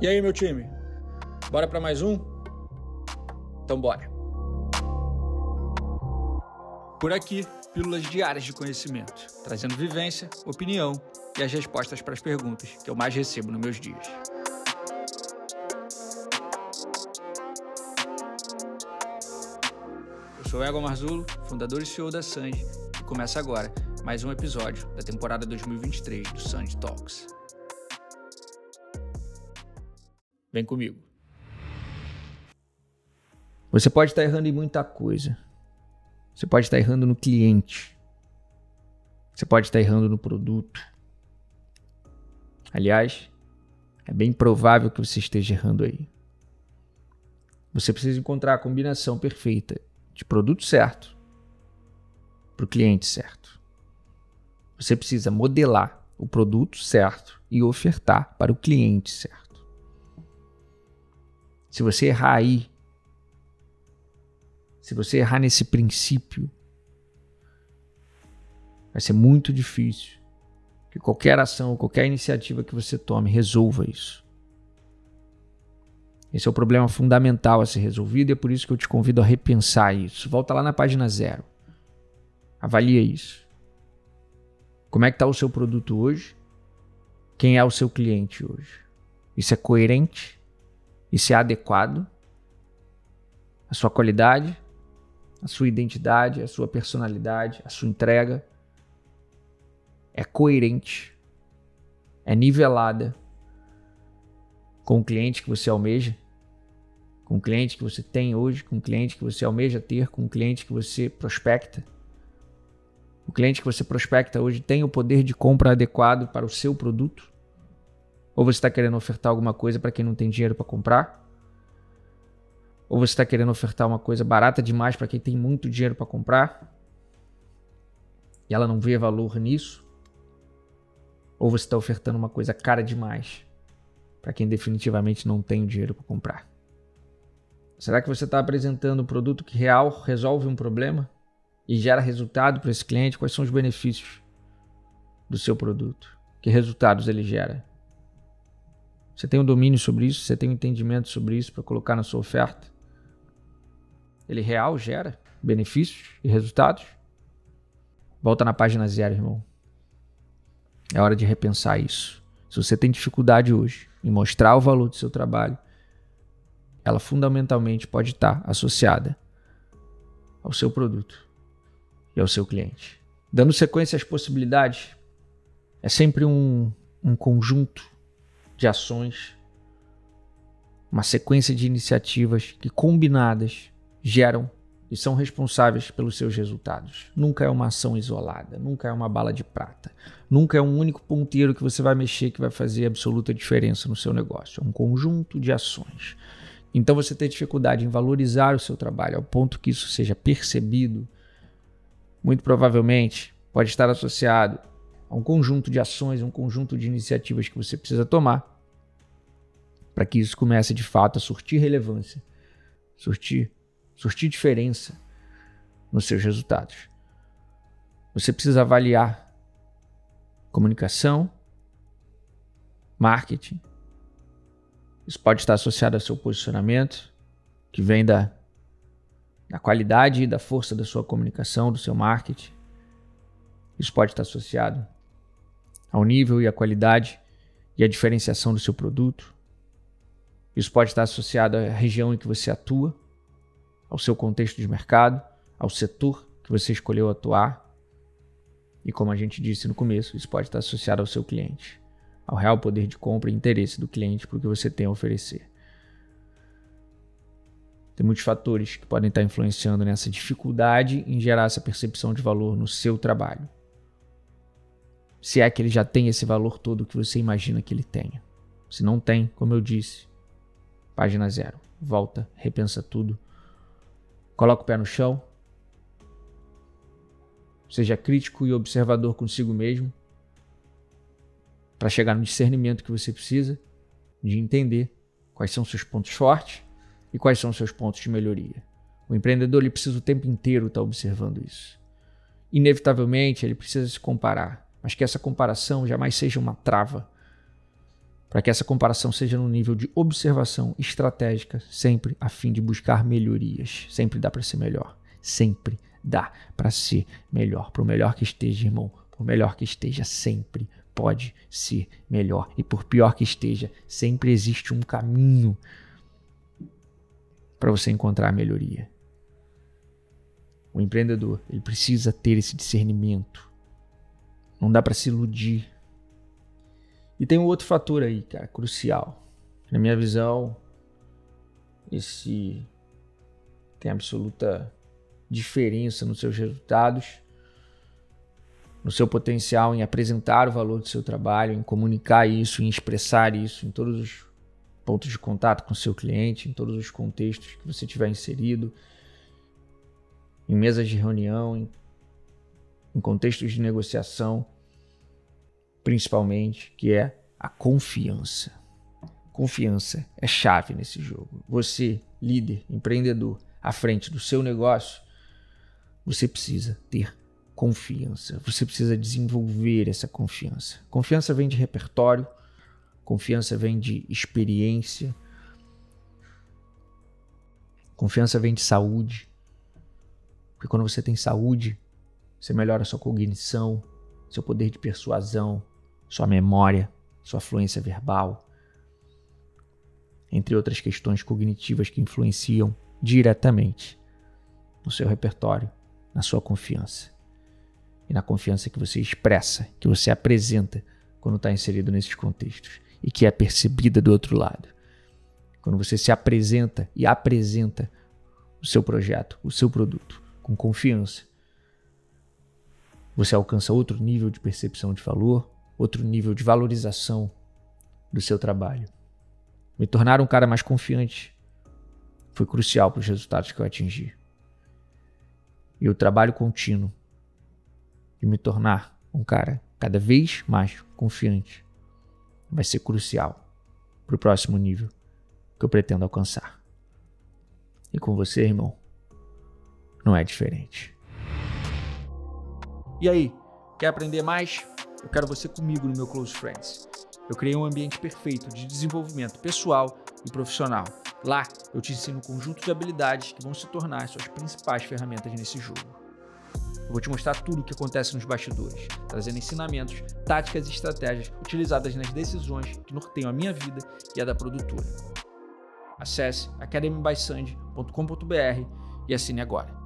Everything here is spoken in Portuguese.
E aí, meu time? Bora para mais um? Então bora. Por aqui, pílulas diárias de conhecimento, trazendo vivência, opinião e as respostas para as perguntas que eu mais recebo nos meus dias. Eu sou Ego Marzulo, fundador e CEO da Sanji, e começa agora mais um episódio da temporada 2023 do Sanji Talks. Vem comigo. Você pode estar errando em muita coisa. Você pode estar errando no cliente. Você pode estar errando no produto. Aliás, é bem provável que você esteja errando aí. Você precisa encontrar a combinação perfeita de produto certo para o cliente certo. Você precisa modelar o produto certo e ofertar para o cliente certo. Se você errar aí, se você errar nesse princípio, vai ser muito difícil que qualquer ação, qualquer iniciativa que você tome resolva isso. Esse é o problema fundamental a ser resolvido e é por isso que eu te convido a repensar isso. Volta lá na página zero. Avalia isso. Como é que está o seu produto hoje? Quem é o seu cliente hoje? Isso é coerente? Isso é adequado? A sua qualidade, a sua identidade, a sua personalidade, a sua entrega é coerente, é nivelada com o cliente que você almeja, com o cliente que você tem hoje, com o cliente que você almeja ter, com o cliente que você prospecta. O cliente que você prospecta hoje tem o poder de compra adequado para o seu produto? Ou você está querendo ofertar alguma coisa para quem não tem dinheiro para comprar? Ou você está querendo ofertar uma coisa barata demais para quem tem muito dinheiro para comprar? E ela não vê valor nisso? Ou você está ofertando uma coisa cara demais para quem definitivamente não tem dinheiro para comprar? Será que você está apresentando um produto que real resolve um problema e gera resultado para esse cliente? Quais são os benefícios do seu produto? Que resultados ele gera? Você tem um domínio sobre isso? Você tem um entendimento sobre isso para colocar na sua oferta? Ele real gera benefícios e resultados? Volta na página zero, irmão. É hora de repensar isso. Se você tem dificuldade hoje em mostrar o valor do seu trabalho, ela fundamentalmente pode estar associada ao seu produto e ao seu cliente. Dando sequência às possibilidades, é sempre um, um conjunto de ações, uma sequência de iniciativas que combinadas geram e são responsáveis pelos seus resultados. Nunca é uma ação isolada, nunca é uma bala de prata, nunca é um único ponteiro que você vai mexer que vai fazer absoluta diferença no seu negócio. É um conjunto de ações. Então você tem dificuldade em valorizar o seu trabalho ao ponto que isso seja percebido, muito provavelmente pode estar associado a um conjunto de ações, um conjunto de iniciativas que você precisa tomar para que isso comece de fato a surtir relevância, surtir, surtir diferença nos seus resultados. Você precisa avaliar comunicação, marketing. Isso pode estar associado ao seu posicionamento, que vem da, da qualidade e da força da sua comunicação, do seu marketing. Isso pode estar associado ao nível e à qualidade e à diferenciação do seu produto. Isso pode estar associado à região em que você atua, ao seu contexto de mercado, ao setor que você escolheu atuar. E como a gente disse no começo, isso pode estar associado ao seu cliente, ao real poder de compra e interesse do cliente para o que você tem a oferecer. Tem muitos fatores que podem estar influenciando nessa dificuldade em gerar essa percepção de valor no seu trabalho se é que ele já tem esse valor todo que você imagina que ele tenha. Se não tem, como eu disse, página zero. Volta, repensa tudo. Coloca o pé no chão. Seja crítico e observador consigo mesmo. Para chegar no discernimento que você precisa de entender quais são seus pontos fortes e quais são seus pontos de melhoria. O empreendedor ele precisa o tempo inteiro estar tá observando isso. Inevitavelmente, ele precisa se comparar mas que essa comparação jamais seja uma trava. para que essa comparação seja no nível de observação estratégica, sempre a fim de buscar melhorias. Sempre dá para ser melhor. Sempre dá para ser melhor. Por melhor que esteja, irmão, por melhor que esteja, sempre pode ser melhor. E por pior que esteja, sempre existe um caminho para você encontrar a melhoria. O empreendedor, ele precisa ter esse discernimento. Não dá para se iludir e tem um outro fator aí, cara, crucial. Na minha visão, esse tem absoluta diferença nos seus resultados, no seu potencial em apresentar o valor do seu trabalho, em comunicar isso, em expressar isso em todos os pontos de contato com o seu cliente, em todos os contextos que você tiver inserido, em mesas de reunião, em, em contextos de negociação principalmente, que é a confiança. Confiança é chave nesse jogo. Você, líder, empreendedor, à frente do seu negócio, você precisa ter confiança. Você precisa desenvolver essa confiança. Confiança vem de repertório, confiança vem de experiência, confiança vem de saúde. Porque quando você tem saúde, você melhora sua cognição, seu poder de persuasão, sua memória, sua fluência verbal, entre outras questões cognitivas que influenciam diretamente no seu repertório, na sua confiança e na confiança que você expressa, que você apresenta quando está inserido nesses contextos e que é percebida do outro lado. Quando você se apresenta e apresenta o seu projeto, o seu produto com confiança, você alcança outro nível de percepção de valor, outro nível de valorização do seu trabalho. Me tornar um cara mais confiante foi crucial para os resultados que eu atingi. E o trabalho contínuo de me tornar um cara cada vez mais confiante vai ser crucial para o próximo nível que eu pretendo alcançar. E com você, irmão, não é diferente. E aí, quer aprender mais? Eu quero você comigo no meu Close Friends. Eu criei um ambiente perfeito de desenvolvimento pessoal e profissional. Lá, eu te ensino um conjunto de habilidades que vão se tornar suas principais ferramentas nesse jogo. Eu vou te mostrar tudo o que acontece nos bastidores, trazendo ensinamentos, táticas e estratégias utilizadas nas decisões que norteiam a minha vida e a da produtora. Acesse academybysand.com.br e assine agora.